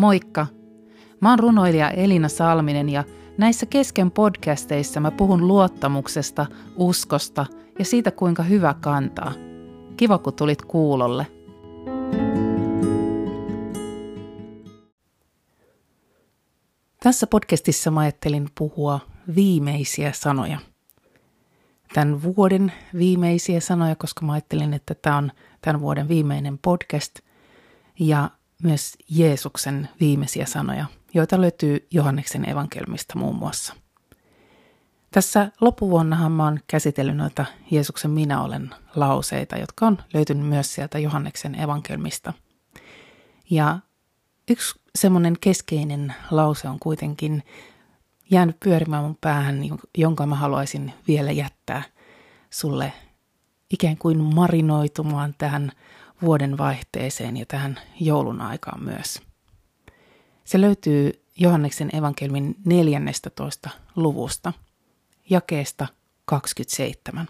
Moikka! Mä oon runoilija Elina Salminen ja näissä kesken podcasteissa mä puhun luottamuksesta, uskosta ja siitä kuinka hyvä kantaa. Kiva kun tulit kuulolle. Tässä podcastissa mä ajattelin puhua viimeisiä sanoja. Tämän vuoden viimeisiä sanoja, koska mä ajattelin, että tämä on tämän vuoden viimeinen podcast. Ja myös Jeesuksen viimeisiä sanoja, joita löytyy Johanneksen evankelmista muun muassa. Tässä loppuvuonnahan mä oon käsitellyt noita Jeesuksen minä olen lauseita, jotka on löytynyt myös sieltä Johanneksen evankelmista. Ja yksi semmoinen keskeinen lause on kuitenkin jäänyt pyörimään mun päähän, jonka mä haluaisin vielä jättää sulle ikään kuin marinoitumaan tähän vuoden vaihteeseen ja tähän joulun aikaan myös. Se löytyy Johanneksen evankelmin 14. luvusta, jakeesta 27.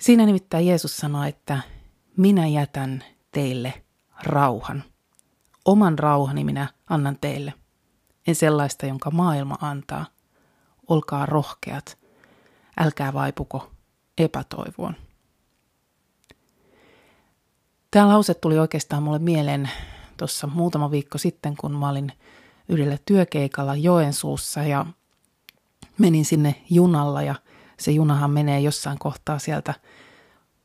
Siinä nimittäin Jeesus sanoi, että minä jätän teille rauhan. Oman rauhani minä annan teille. En sellaista, jonka maailma antaa. Olkaa rohkeat. Älkää vaipuko epätoivoon. Tämä lause tuli oikeastaan mulle mieleen tuossa muutama viikko sitten, kun mä olin yhdellä työkeikalla Joensuussa ja menin sinne junalla ja se junahan menee jossain kohtaa sieltä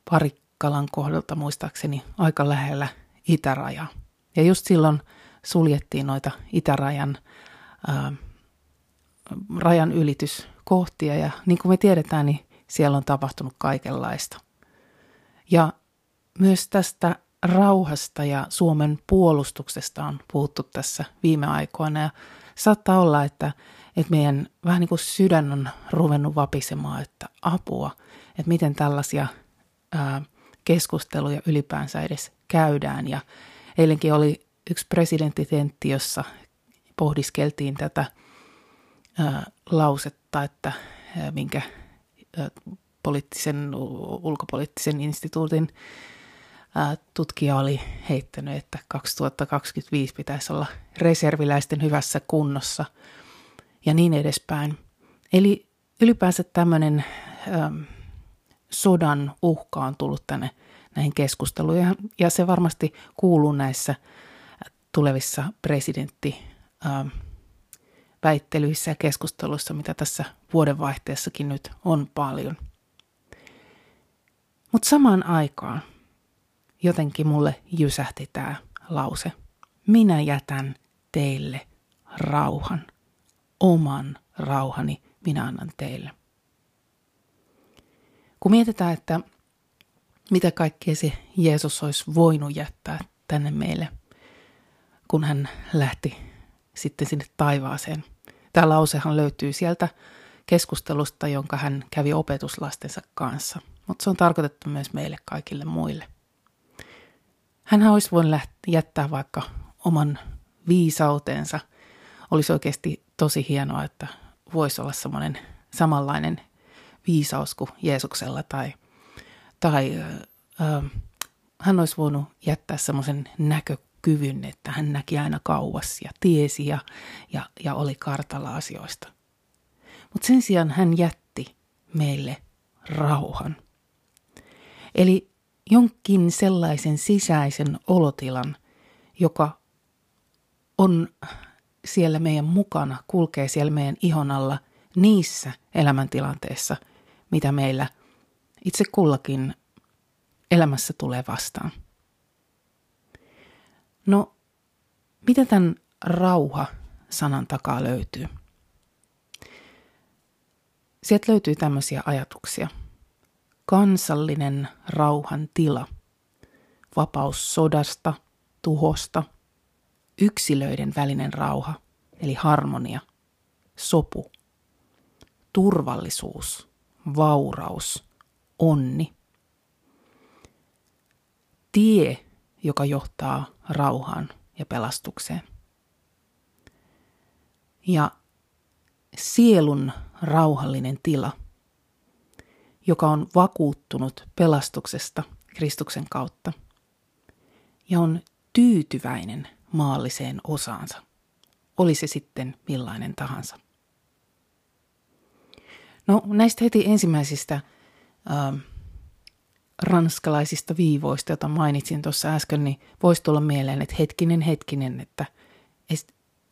Parikkalan kohdalta muistaakseni aika lähellä itärajaa. Ja just silloin suljettiin noita itärajan ää, rajan ylityskohtia ja niin kuin me tiedetään, niin siellä on tapahtunut kaikenlaista. Ja myös tästä rauhasta ja Suomen puolustuksesta on puhuttu tässä viime aikoina ja saattaa olla, että, että meidän vähän niin kuin sydän on ruvennut vapisemaan, että apua, että miten tällaisia ää, keskusteluja ylipäänsä edes käydään. Ja eilenkin oli yksi presidenttitentti, jossa pohdiskeltiin tätä ää, lausetta, että ää, minkä ää, poliittisen, ulkopoliittisen instituutin tutkija oli heittänyt, että 2025 pitäisi olla reserviläisten hyvässä kunnossa ja niin edespäin. Eli ylipäänsä tämmöinen ähm, sodan uhka on tullut tänne näihin keskusteluihin ja se varmasti kuuluu näissä tulevissa presidentti ähm, väittelyissä ja keskusteluissa, mitä tässä vuodenvaihteessakin nyt on paljon. Mutta samaan aikaan jotenkin mulle jysähti tämä lause. Minä jätän teille rauhan. Oman rauhani minä annan teille. Kun mietitään, että mitä kaikkea se Jeesus olisi voinut jättää tänne meille, kun hän lähti sitten sinne taivaaseen. Tämä lausehan löytyy sieltä keskustelusta, jonka hän kävi opetuslastensa kanssa, mutta se on tarkoitettu myös meille kaikille muille. Hän olisi voinut jättää vaikka oman viisautensa. Olisi oikeasti tosi hienoa, että voisi olla semmoinen samanlainen viisaus kuin Jeesuksella tai, tai äh, hän olisi voinut jättää semmoisen näkökyvyn, että hän näki aina kauas ja tiesi ja, ja, ja oli kartalla asioista. Mutta sen sijaan hän jätti meille rauhan. Eli jonkin sellaisen sisäisen olotilan, joka on siellä meidän mukana, kulkee siellä meidän ihon alla niissä elämäntilanteissa, mitä meillä itse kullakin elämässä tulee vastaan. No, mitä tämän rauha-sanan takaa löytyy? Sieltä löytyy tämmöisiä ajatuksia – kansallinen rauhan tila, vapaus sodasta, tuhosta, yksilöiden välinen rauha, eli harmonia, sopu, turvallisuus, vauraus, onni. Tie, joka johtaa rauhaan ja pelastukseen. Ja sielun rauhallinen tila – joka on vakuuttunut pelastuksesta Kristuksen kautta ja on tyytyväinen maalliseen osaansa. Oli se sitten millainen tahansa. No näistä heti ensimmäisistä äh, ranskalaisista viivoista, joita mainitsin tuossa äsken, niin voisi tulla mieleen, että hetkinen, hetkinen, että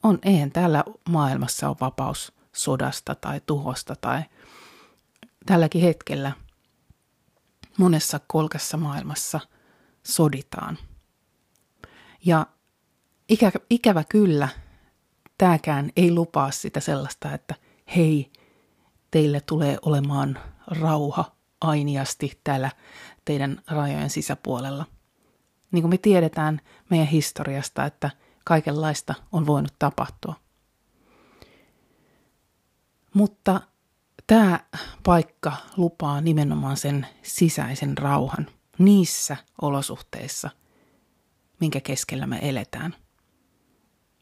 on, eihän täällä maailmassa ole vapaus sodasta tai tuhosta tai tälläkin hetkellä monessa kolkassa maailmassa soditaan. Ja ikä, ikävä kyllä, tämäkään ei lupaa sitä sellaista, että hei, teille tulee olemaan rauha ainiasti täällä teidän rajojen sisäpuolella. Niin kuin me tiedetään meidän historiasta, että kaikenlaista on voinut tapahtua. Mutta tämä paikka lupaa nimenomaan sen sisäisen rauhan niissä olosuhteissa, minkä keskellä me eletään.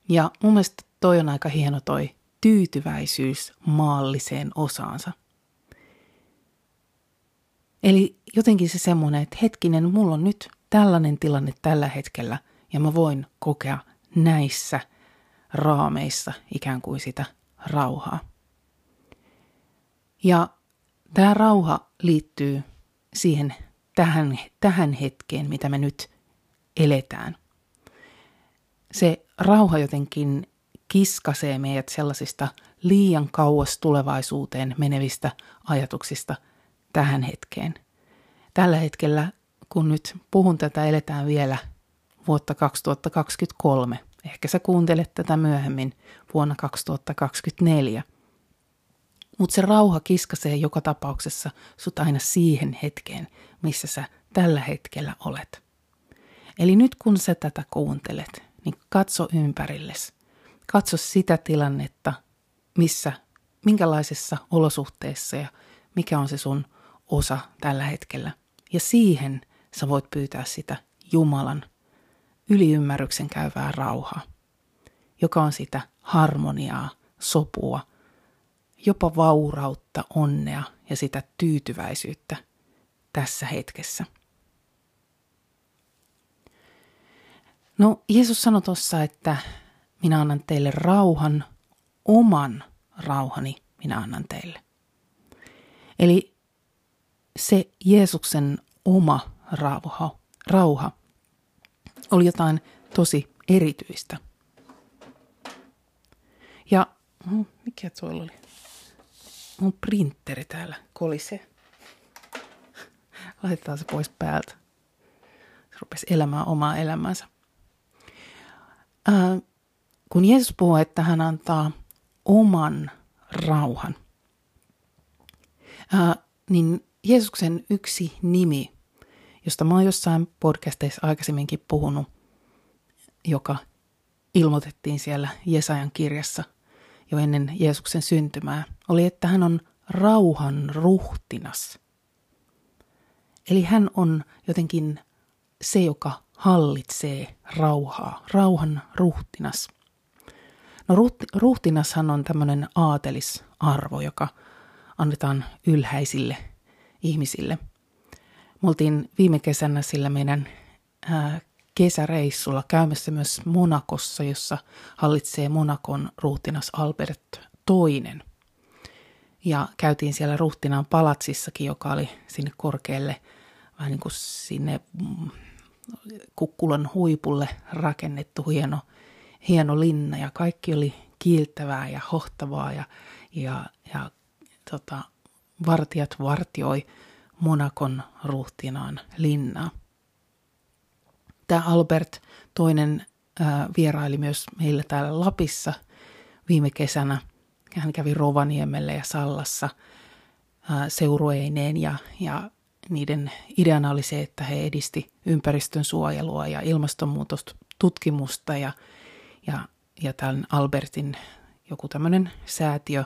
Ja mun mielestä toi on aika hieno toi tyytyväisyys maalliseen osaansa. Eli jotenkin se semmoinen, että hetkinen, mulla on nyt tällainen tilanne tällä hetkellä ja mä voin kokea näissä raameissa ikään kuin sitä rauhaa. Ja tämä rauha liittyy siihen tähän, tähän hetkeen, mitä me nyt eletään. Se rauha jotenkin kiskasee meidät sellaisista liian kauas tulevaisuuteen menevistä ajatuksista tähän hetkeen. Tällä hetkellä, kun nyt puhun tätä, eletään vielä vuotta 2023. Ehkä sä kuuntelet tätä myöhemmin vuonna 2024. Mutta se rauha kiskasee joka tapauksessa sut aina siihen hetkeen, missä sä tällä hetkellä olet. Eli nyt kun sä tätä kuuntelet, niin katso ympärillesi Katso sitä tilannetta, missä, minkälaisessa olosuhteessa ja mikä on se sun osa tällä hetkellä. Ja siihen sä voit pyytää sitä Jumalan yliymmärryksen käyvää rauhaa, joka on sitä harmoniaa, sopua, jopa vaurautta, onnea ja sitä tyytyväisyyttä tässä hetkessä. No Jeesus sanoi tuossa, että minä annan teille rauhan, oman rauhani minä annan teille. Eli se Jeesuksen oma rauha, rauha oli jotain tosi erityistä. Ja oh, mikä tuolla oli? Mun printeri täällä kolisee. Laitetaan se pois päältä. Se rupesi elämään omaa elämänsä. Ää, kun Jeesus puhuu, että hän antaa oman rauhan, ää, niin Jeesuksen yksi nimi, josta mä oon jossain podcasteissa aikaisemminkin puhunut, joka ilmoitettiin siellä Jesajan kirjassa jo ennen Jeesuksen syntymää, oli, että hän on rauhan ruhtinas. Eli hän on jotenkin se, joka hallitsee rauhaa, rauhan ruhtinas – No ruhtinashan on tämmöinen aatelisarvo, joka annetaan ylhäisille ihmisille. Me oltiin viime kesänä sillä meidän ää, kesäreissulla käymässä myös Monakossa, jossa hallitsee Monakon ruhtinas Albert toinen. Ja käytiin siellä ruhtinaan palatsissakin, joka oli sinne korkealle, vähän niin kuin sinne mm, kukkulan huipulle rakennettu hieno hieno linna ja kaikki oli kiiltävää ja hohtavaa ja, ja, ja tota, vartijat vartioi Monakon ruhtinaan linnaa. Tämä Albert toinen ää, vieraili myös meillä täällä Lapissa viime kesänä. Hän kävi Rovaniemelle ja Sallassa ää, seurueineen ja, ja niiden ideana oli se, että he edisti ympäristön suojelua ja ilmastonmuutostutkimusta ja ja, ja tämän Albertin joku tämmöinen säätiö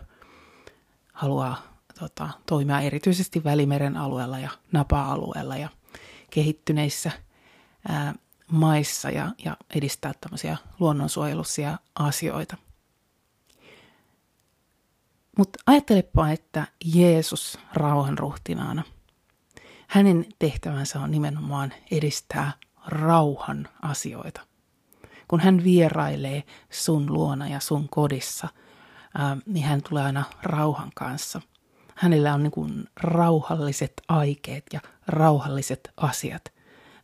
haluaa tota, toimia erityisesti Välimeren alueella ja Napa-alueella ja kehittyneissä ää, maissa ja, ja edistää tämmöisiä luonnonsuojelullisia asioita. Mutta ajattelepa, että Jeesus rauhanruhtinaana, hänen tehtävänsä on nimenomaan edistää rauhan asioita – kun hän vierailee sun luona ja sun kodissa, ää, niin hän tulee aina rauhan kanssa. Hänellä on niin kuin rauhalliset aikeet ja rauhalliset asiat.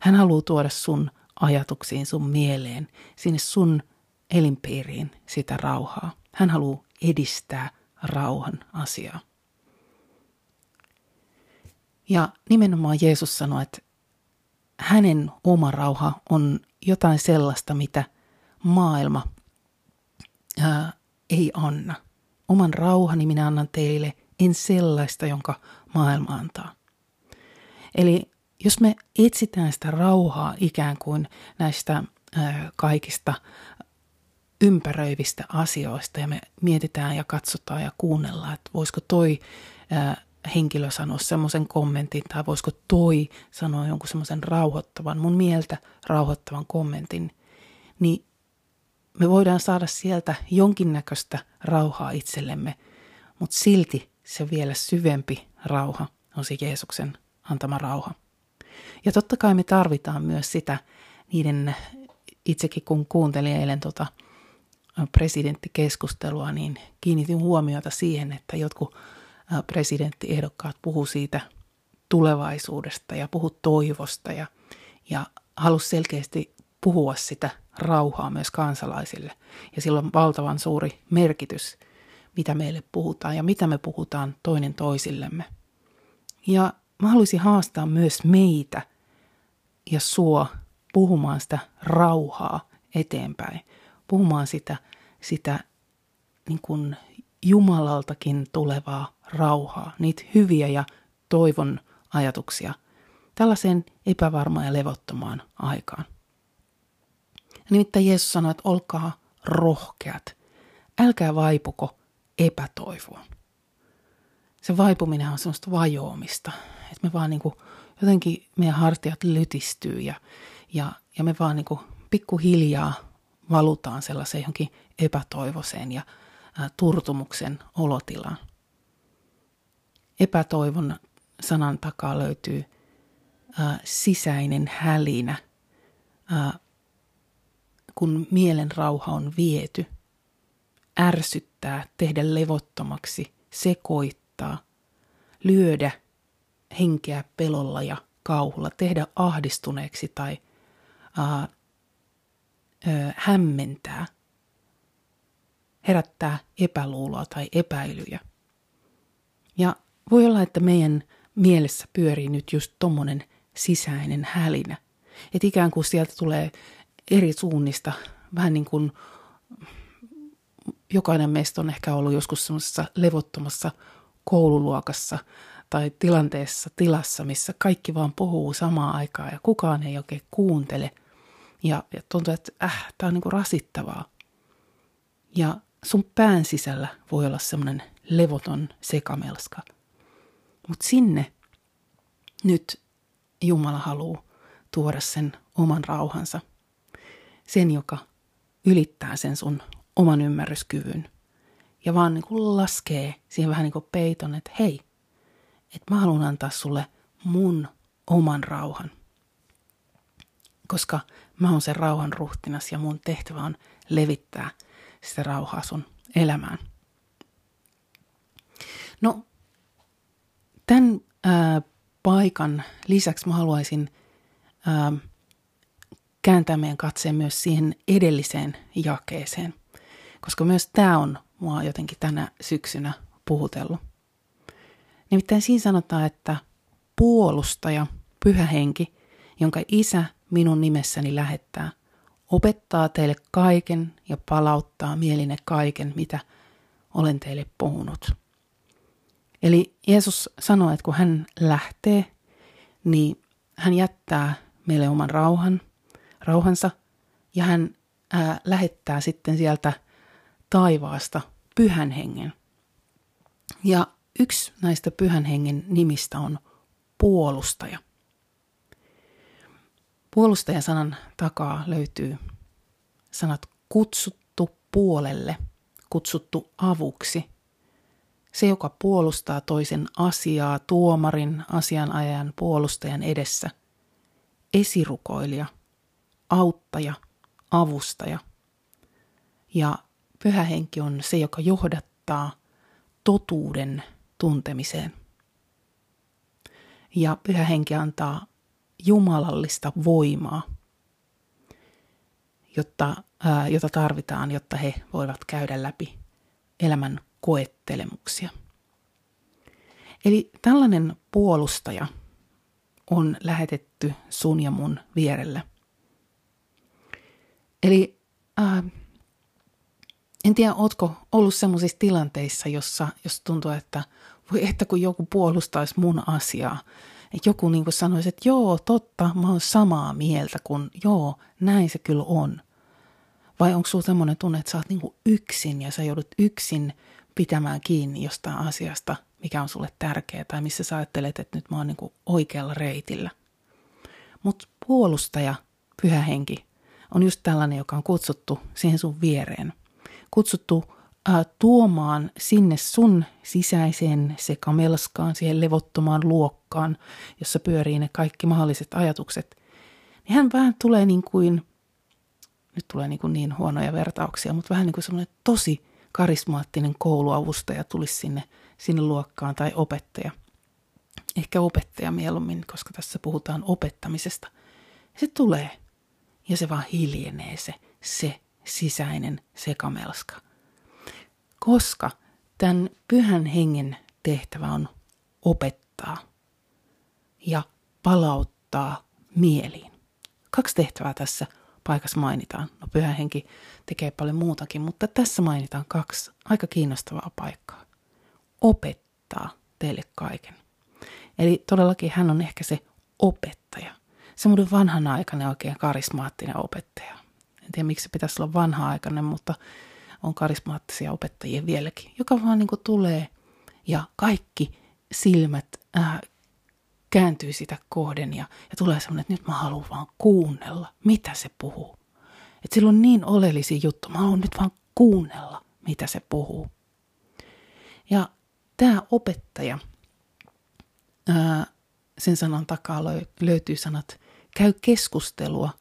Hän haluaa tuoda sun ajatuksiin, sun mieleen, sinne sun elinpiiriin sitä rauhaa. Hän haluaa edistää rauhan asiaa. Ja nimenomaan Jeesus sanoi, että hänen oma rauha on jotain sellaista, mitä maailma ää, ei anna. Oman rauhani minä annan teille, en sellaista, jonka maailma antaa. Eli jos me etsitään sitä rauhaa ikään kuin näistä kaikista ympäröivistä asioista ja me mietitään ja katsotaan ja kuunnellaan, että voisiko toi henkilö sanoa semmoisen kommentin tai voisiko toi sanoa jonkun semmoisen rauhoittavan, mun mieltä rauhoittavan kommentin, niin me voidaan saada sieltä jonkinnäköistä rauhaa itsellemme, mutta silti se vielä syvempi rauha on se Jeesuksen antama rauha. Ja totta kai me tarvitaan myös sitä niiden, itsekin kun kuuntelin eilen tota presidenttikeskustelua, niin kiinnitin huomiota siihen, että jotkut presidenttiehdokkaat puhu siitä tulevaisuudesta ja puhu toivosta ja, ja halusi selkeästi puhua sitä rauhaa myös kansalaisille. Ja sillä on valtavan suuri merkitys, mitä meille puhutaan ja mitä me puhutaan toinen toisillemme. Ja mä haluaisin haastaa myös meitä ja sua puhumaan sitä rauhaa eteenpäin, puhumaan sitä, sitä niin kuin Jumalaltakin tulevaa rauhaa, niitä hyviä ja toivon ajatuksia tällaiseen epävarmaan ja levottomaan aikaan. Nimittäin Jeesus sanoi, että olkaa rohkeat, älkää vaipuko epätoivoon. Se vaipuminen on semmoista vajoamista, että me vaan niin kuin, jotenkin meidän hartiat lytistyy ja, ja, ja me vaan niin kuin pikkuhiljaa valutaan sellaiseen johonkin epätoivoiseen ja ä, turtumuksen olotilaan. Epätoivon sanan takaa löytyy ä, sisäinen hälinä, ä, kun mielen rauha on viety, ärsyttää, tehdä levottomaksi, sekoittaa, lyödä henkeä pelolla ja kauhulla, tehdä ahdistuneeksi tai ää, ö, hämmentää, herättää epäluuloa tai epäilyjä. Ja voi olla, että meidän mielessä pyörii nyt just tommonen sisäinen hälinä. Että ikään kuin sieltä tulee eri suunnista, vähän niin kuin jokainen meistä on ehkä ollut joskus semmoisessa levottomassa koululuokassa tai tilanteessa, tilassa, missä kaikki vaan puhuu samaan aikaan ja kukaan ei oikein kuuntele. Ja, ja tuntuu, että äh, tämä on niin kuin rasittavaa. Ja sun pään sisällä voi olla semmoinen levoton sekamelska. Mutta sinne nyt Jumala haluaa tuoda sen oman rauhansa. Sen, joka ylittää sen sun oman ymmärryskyvyn. Ja vaan niin kuin laskee siihen vähän niin kuin peiton, että hei, että mä haluan antaa sulle mun oman rauhan. Koska mä oon se rauhan ruhtinas ja mun tehtävä on levittää sitä rauhaa sun elämään. No, tämän ää, paikan lisäksi mä haluaisin ää, kääntää meidän katseen myös siihen edelliseen jakeeseen, koska myös tämä on mua jotenkin tänä syksynä puhutellut. Nimittäin siinä sanotaan, että puolustaja, pyhä henki, jonka isä minun nimessäni lähettää, opettaa teille kaiken ja palauttaa mieline kaiken, mitä olen teille puhunut. Eli Jeesus sanoi, että kun hän lähtee, niin hän jättää meille oman rauhan, rauhansa ja hän ää, lähettää sitten sieltä taivaasta pyhän hengen. Ja yksi näistä pyhän hengen nimistä on puolustaja. Puolustajan sanan takaa löytyy sanat kutsuttu puolelle, kutsuttu avuksi – se, joka puolustaa toisen asiaa tuomarin, asianajajan, puolustajan edessä. Esirukoilija, auttaja, avustaja. Ja pyhä henki on se, joka johdattaa totuuden tuntemiseen. Ja pyhä henki antaa jumalallista voimaa, jotta, ää, jota tarvitaan, jotta he voivat käydä läpi elämän koettelemuksia. Eli tällainen puolustaja on lähetetty sun ja mun vierelle. Eli ää, en tiedä, ootko ollut sellaisissa tilanteissa, jossa jos tuntuu, että voi että kun joku puolustaisi mun asiaa, että joku niin kuin sanoisi, että joo, totta, mä oon samaa mieltä kuin joo, näin se kyllä on. Vai onko sulla semmoinen tunne, että sä oot niin kuin yksin ja sä joudut yksin pitämään kiinni jostain asiasta, mikä on sulle tärkeää tai missä sä ajattelet, että nyt mä oon niin kuin oikealla reitillä. Mutta puolustaja, pyhä henki, on just tällainen, joka on kutsuttu siihen sun viereen. Kutsuttu tuomaan sinne sun sisäiseen sekamelskaan, siihen levottomaan luokkaan, jossa pyörii ne kaikki mahdolliset ajatukset. Niin hän vähän tulee niin kuin, nyt tulee niin, kuin niin huonoja vertauksia, mutta vähän niin kuin semmoinen tosi karismaattinen kouluavustaja tulisi sinne, sinne luokkaan tai opettaja. Ehkä opettaja mieluummin, koska tässä puhutaan opettamisesta. Se tulee ja se vaan hiljenee se, se sisäinen sekamelska. Koska tämän pyhän hengen tehtävä on opettaa ja palauttaa mieliin. Kaksi tehtävää tässä paikassa mainitaan. No pyhä henki tekee paljon muutakin, mutta tässä mainitaan kaksi aika kiinnostavaa paikkaa. Opettaa teille kaiken. Eli todellakin hän on ehkä se opettaja. Semmoinen vanhanaikainen oikein karismaattinen opettaja. En tiedä miksi se pitäisi olla vanha-aikainen, mutta on karismaattisia opettajia vieläkin, joka vaan niin kuin tulee ja kaikki silmät äh, kääntyy sitä kohden ja, ja tulee semmoinen, että nyt mä haluan vaan kuunnella, mitä se puhuu. Että sillä on niin oleellisia juttuja, mä haluan nyt vaan kuunnella, mitä se puhuu. Ja tämä opettaja, ää, sen sanan takaa löytyy sanat, käy keskustelua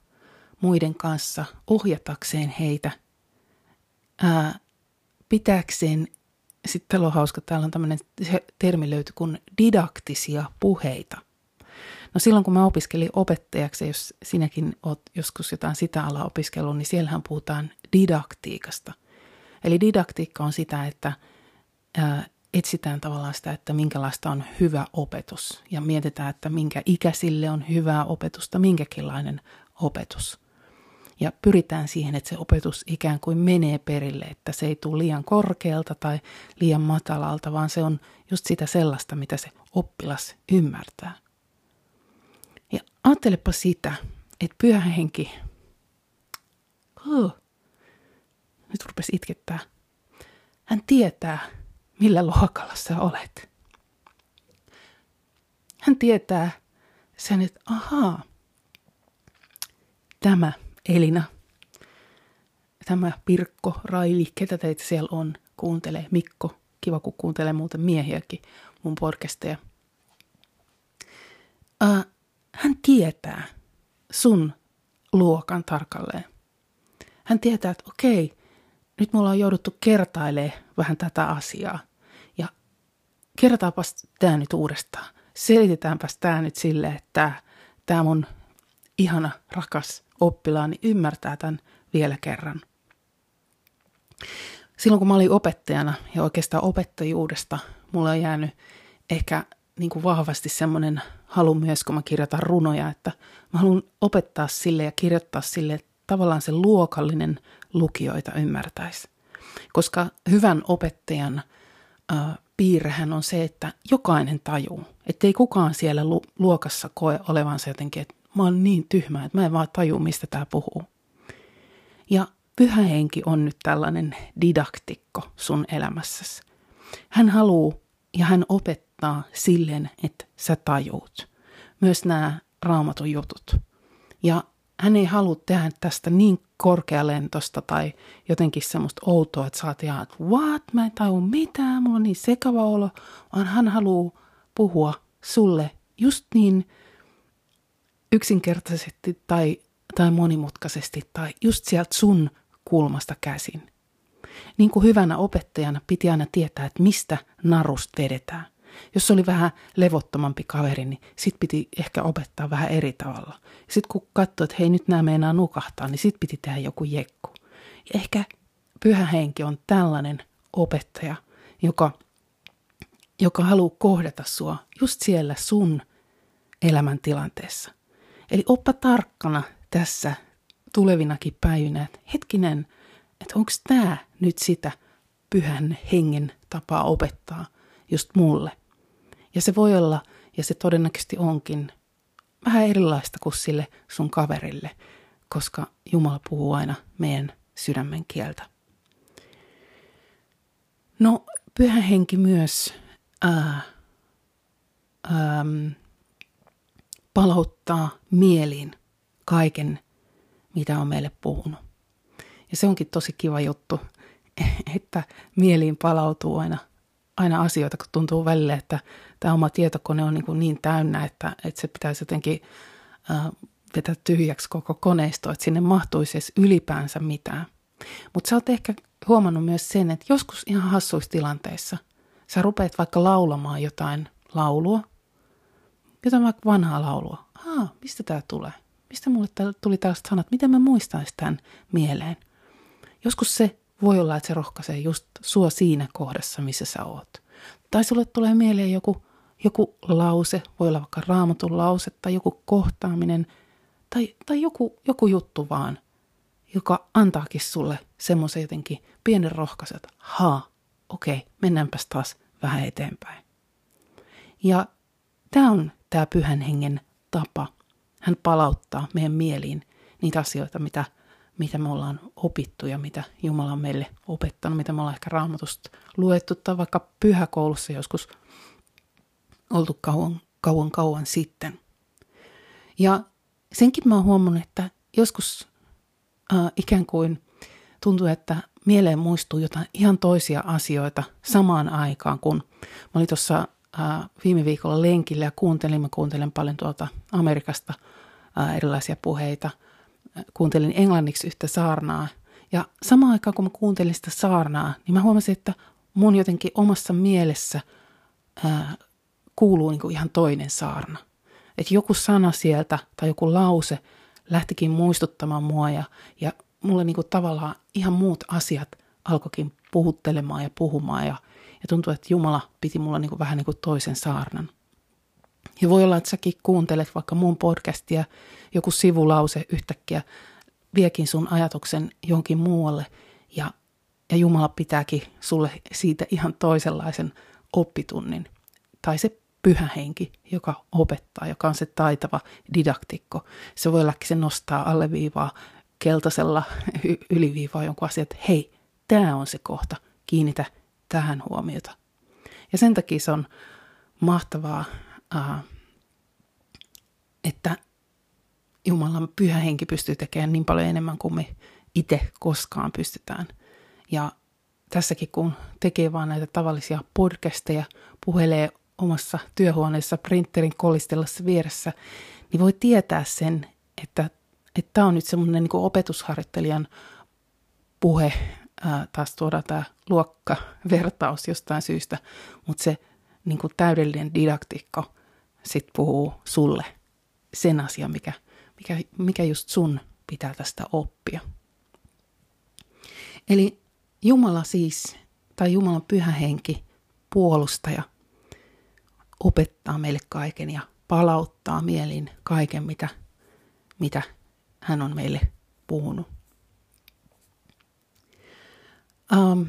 muiden kanssa ohjatakseen heitä, ää, pitääkseen, sitten on hauska, täällä on tämmöinen termi löyty kuin didaktisia puheita. No silloin kun mä opiskelin opettajaksi, jos sinäkin oot joskus jotain sitä alaa opiskellut, niin siellähän puhutaan didaktiikasta. Eli didaktiikka on sitä, että ää, etsitään tavallaan sitä, että minkälaista on hyvä opetus ja mietitään, että minkä ikäisille on hyvää opetusta, minkäkinlainen opetus. Ja pyritään siihen, että se opetus ikään kuin menee perille, että se ei tule liian korkealta tai liian matalalta, vaan se on just sitä sellaista, mitä se oppilas ymmärtää. Ja ajattelepa sitä, että pyhä henki, oh, nyt rupesi itkettää, hän tietää, millä luokalla sä olet. Hän tietää sen, että ahaa, tämä Elina, tämä Pirkko, Raili, ketä teitä siellä on, kuuntelee, Mikko, kiva kun kuuntelee muuten miehiäkin mun podcasteja. Uh, hän tietää sun luokan tarkalleen. Hän tietää, että okei, nyt mulla on jouduttu kertailemaan vähän tätä asiaa. Ja kertaapas tämä nyt uudestaan. Selitetäänpäs tämä nyt silleen, että tämä mun ihana, rakas oppilaani ymmärtää tämän vielä kerran. Silloin kun mä olin opettajana ja oikeastaan opettajuudesta, mulla on jäänyt ehkä niin kuin vahvasti semmoinen halu myös, kun mä kirjoitan runoja, että mä haluan opettaa sille ja kirjoittaa sille, että tavallaan se luokallinen lukijoita ymmärtäisi. Koska hyvän opettajan äh, piirrehän on se, että jokainen tajuu, ettei kukaan siellä lu- luokassa koe olevansa jotenkin, että mä oon niin tyhmä, että mä en vaan taju, mistä tämä puhuu. Ja pyhä henki on nyt tällainen didaktikko sun elämässäsi. Hän haluaa ja hän opettaa silleen, että sä tajuut. Myös nämä raamatun jutut. Ja hän ei halua tehdä tästä niin korkealentosta tai jotenkin semmoista outoa, että saat ihan, että what, mä en taju mitään, mulla on niin sekava olo, vaan hän haluaa puhua sulle just niin yksinkertaisesti tai tai monimutkaisesti tai just sieltä sun kulmasta käsin. Niin kuin hyvänä opettajana piti aina tietää, että mistä narust vedetään. Jos oli vähän levottomampi kaveri, niin sit piti ehkä opettaa vähän eri tavalla. Sitten kun katsoi, että hei nyt nämä meinaa nukahtaa, niin sit piti tehdä joku jekku. Ja ehkä pyhä henki on tällainen opettaja, joka, joka haluaa kohdata sua just siellä sun elämäntilanteessa. Eli oppa tarkkana tässä tulevinakin päivinä, että hetkinen, että onko tämä nyt sitä pyhän hengen tapaa opettaa just mulle. Ja se voi olla, ja se todennäköisesti onkin, vähän erilaista kuin sille sun kaverille, koska Jumala puhuu aina meidän sydämen kieltä. No, pyhä henki myös ää, ää, palauttaa mieliin kaiken, mitä on meille puhunut. Ja se onkin tosi kiva juttu, että mieliin palautuu aina, aina asioita, kun tuntuu välillä, että tämä oma tietokone on niin, kuin niin täynnä, että, että se pitäisi jotenkin äh, vetää tyhjäksi koko koneisto, että sinne mahtuisi edes ylipäänsä mitään. Mutta sä oot ehkä huomannut myös sen, että joskus ihan hassuissa tilanteissa sä rupeat vaikka laulamaan jotain laulua, jotain vaikka vanhaa laulua. Aa, mistä tämä tulee? Mistä mulle tuli tällaiset sanat? Miten mä muistaisin tämän mieleen? Joskus se voi olla, että se rohkaisee just sua siinä kohdassa, missä sä oot. Tai sulle tulee mieleen joku, joku lause, voi olla vaikka raamatun lause tai joku kohtaaminen tai, tai joku, joku juttu vaan, joka antaakin sulle semmoisen jotenkin pienen rohkaisun, että haa, okei, mennäänpäs taas vähän eteenpäin. Ja tämä on tämä pyhän hengen tapa. Hän palauttaa meidän mieliin niitä asioita, mitä – mitä me ollaan opittu ja mitä Jumala on meille opettanut, mitä me ollaan ehkä raamatusta luettu tai vaikka pyhäkoulussa joskus oltu kauan, kauan, kauan sitten. Ja senkin mä oon huomannut, että joskus äh, ikään kuin tuntuu, että mieleen muistuu jotain ihan toisia asioita samaan aikaan, kun mä olin tuossa äh, viime viikolla lenkillä ja kuuntelin, mä kuuntelen paljon tuolta Amerikasta äh, erilaisia puheita – kuuntelin englanniksi yhtä saarnaa. Ja samaan aikaan, kun mä kuuntelin sitä saarnaa, niin mä huomasin, että mun jotenkin omassa mielessä ää, kuuluu niin kuin ihan toinen saarna. Että joku sana sieltä tai joku lause lähtikin muistuttamaan mua ja, ja mulle niin kuin tavallaan ihan muut asiat alkoikin puhuttelemaan ja puhumaan ja, ja tuntui, että Jumala piti mulla niin kuin vähän niin kuin toisen saarnan. Ja voi olla, että säkin kuuntelet vaikka mun podcastia, joku sivulause yhtäkkiä viekin sun ajatuksen jonkin muualle ja, ja Jumala pitääkin sulle siitä ihan toisenlaisen oppitunnin. Tai se pyhä henki, joka opettaa, joka on se taitava didaktikko. Se voi olla, se nostaa alleviivaa keltaisella yliviivaa jonkun asian, että hei, tämä on se kohta, kiinnitä tähän huomiota. Ja sen takia se on mahtavaa että Jumalan pyhä henki pystyy tekemään niin paljon enemmän kuin me itse koskaan pystytään. Ja tässäkin kun tekee vaan näitä tavallisia podcasteja, puhelee omassa työhuoneessa printerin kolistellassa vieressä, niin voi tietää sen, että tämä on nyt semmoinen niin opetusharjoittelijan puhe, ää, taas tuodaan tämä luokkavertaus jostain syystä, mutta se niin kuin täydellinen didaktikko – sitten puhuu sulle sen asian, mikä, mikä, mikä just sun pitää tästä oppia. Eli Jumala siis, tai Jumalan pyhä henki, puolustaja, opettaa meille kaiken ja palauttaa mieliin kaiken, mitä, mitä hän on meille puhunut. Um,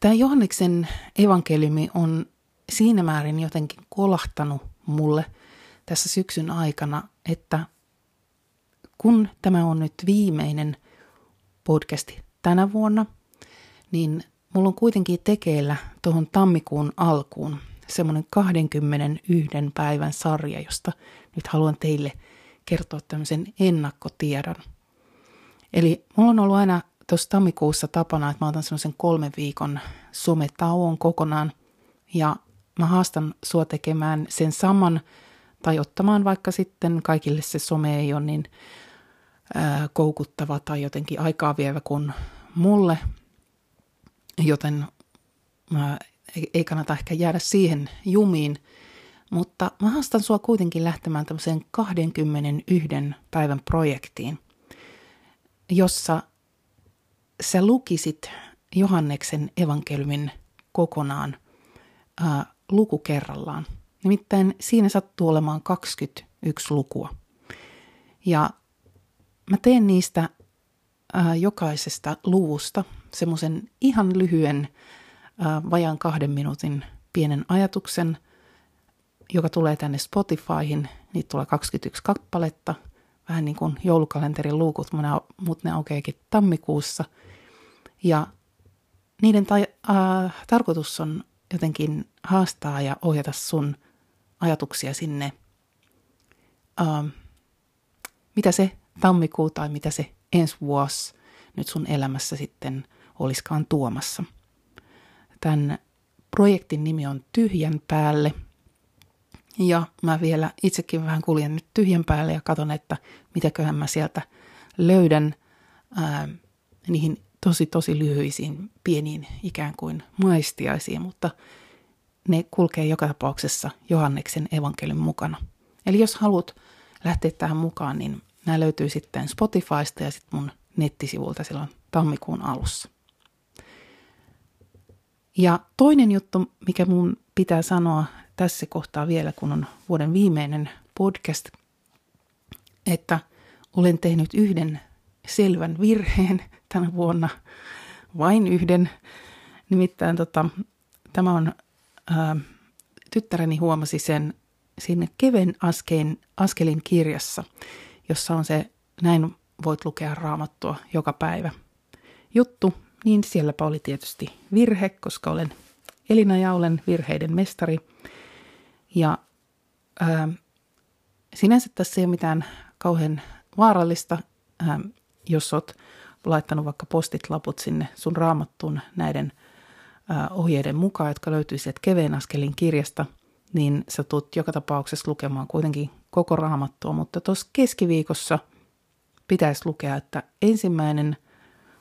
Tämä Johanneksen evankeliumi on siinä määrin jotenkin kolahtanut mulle tässä syksyn aikana, että kun tämä on nyt viimeinen podcasti tänä vuonna, niin mulla on kuitenkin tekeillä tuohon tammikuun alkuun semmoinen 21 päivän sarja, josta nyt haluan teille kertoa tämmöisen ennakkotiedon. Eli mulla on ollut aina tuossa tammikuussa tapana, että mä otan semmoisen kolmen viikon sometauon kokonaan ja mä haastan sua tekemään sen saman tai ottamaan vaikka sitten kaikille se some ei ole niin ää, koukuttava tai jotenkin aikaa vievä kuin mulle, joten ää, ei kannata ehkä jäädä siihen jumiin. Mutta mä haastan sua kuitenkin lähtemään tämmöiseen 21 päivän projektiin, jossa sä lukisit Johanneksen evankeliumin kokonaan ää, luku kerrallaan. Nimittäin siinä sattuu olemaan 21 lukua. Ja mä teen niistä ää, jokaisesta luvusta semmoisen ihan lyhyen, ää, vajaan kahden minuutin pienen ajatuksen, joka tulee tänne Spotifyhin. Niitä tulee 21 kappaletta, vähän niin kuin joulukalenterin luukut, mutta ne aukeakin tammikuussa. Ja niiden ta- äh, tarkoitus on jotenkin haastaa ja ohjata sun ajatuksia sinne, äh, mitä se tammikuu tai mitä se ensi vuosi nyt sun elämässä sitten olisikaan tuomassa. Tämän projektin nimi on Tyhjän päälle. Ja mä vielä itsekin vähän kuljen nyt tyhjän päälle ja katson, että mitäköhän mä sieltä löydän ää, niihin tosi tosi lyhyisiin pieniin ikään kuin maistiaisiin, mutta ne kulkee joka tapauksessa Johanneksen evankelin mukana. Eli jos haluat lähteä tähän mukaan, niin nämä löytyy sitten Spotifysta ja sitten mun nettisivulta silloin tammikuun alussa. Ja toinen juttu, mikä mun pitää sanoa tässä kohtaa vielä, kun on vuoden viimeinen podcast, että olen tehnyt yhden selvän virheen tänä vuonna, vain yhden. Nimittäin tota, tämä on, ää, tyttäreni huomasi sen sinne Keven askein, askelin kirjassa, jossa on se näin voit lukea raamattua joka päivä juttu, niin sielläpä oli tietysti virhe, koska olen Elina ja olen virheiden mestari. Ja ää, sinänsä tässä ei ole mitään kauhean vaarallista, ää, jos olet laittanut vaikka postit-laput sinne sun raamattuun näiden ää, ohjeiden mukaan, jotka löytyy sieltä keveen askelin kirjasta, niin sä tulet joka tapauksessa lukemaan kuitenkin koko raamattua, mutta tuossa keskiviikossa pitäisi lukea, että ensimmäinen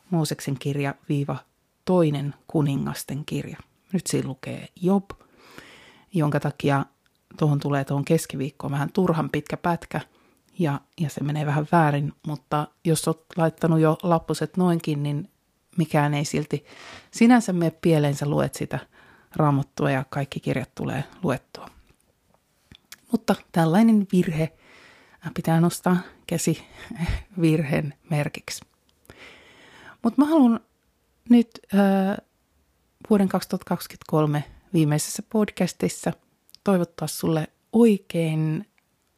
Mooseksen kirja viiva toinen kuningasten kirja. Nyt siinä lukee Job, jonka takia tuohon tulee tuohon keskiviikkoon vähän turhan pitkä pätkä – ja, ja se menee vähän väärin, mutta jos olet laittanut jo lappuset noinkin, niin mikään ei silti sinänsä mene pieleen, sä luet sitä raamattua ja kaikki kirjat tulee luettua. Mutta tällainen virhe pitää nostaa käsi virheen merkiksi. Mutta mä haluan nyt äh, vuoden 2023 viimeisessä podcastissa toivottaa sulle oikein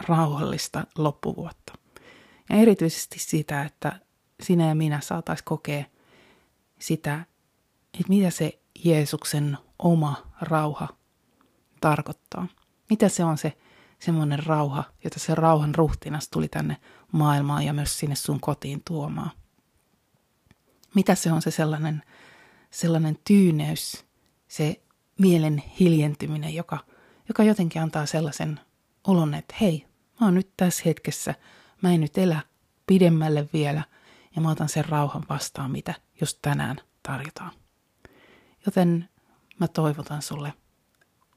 rauhallista loppuvuotta. Ja erityisesti sitä, että sinä ja minä saatais kokea sitä, että mitä se Jeesuksen oma rauha tarkoittaa. Mitä se on se semmoinen rauha, jota se rauhan ruhtinas tuli tänne maailmaan ja myös sinne sun kotiin tuomaan. Mitä se on se sellainen, sellainen tyyneys, se mielen hiljentyminen, joka, joka jotenkin antaa sellaisen olon, että hei, mä oon nyt tässä hetkessä, mä en nyt elä pidemmälle vielä ja mä otan sen rauhan vastaan, mitä just tänään tarjotaan. Joten mä toivotan sulle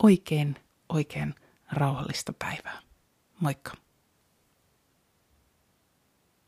oikein, oikein rauhallista päivää. Moikka!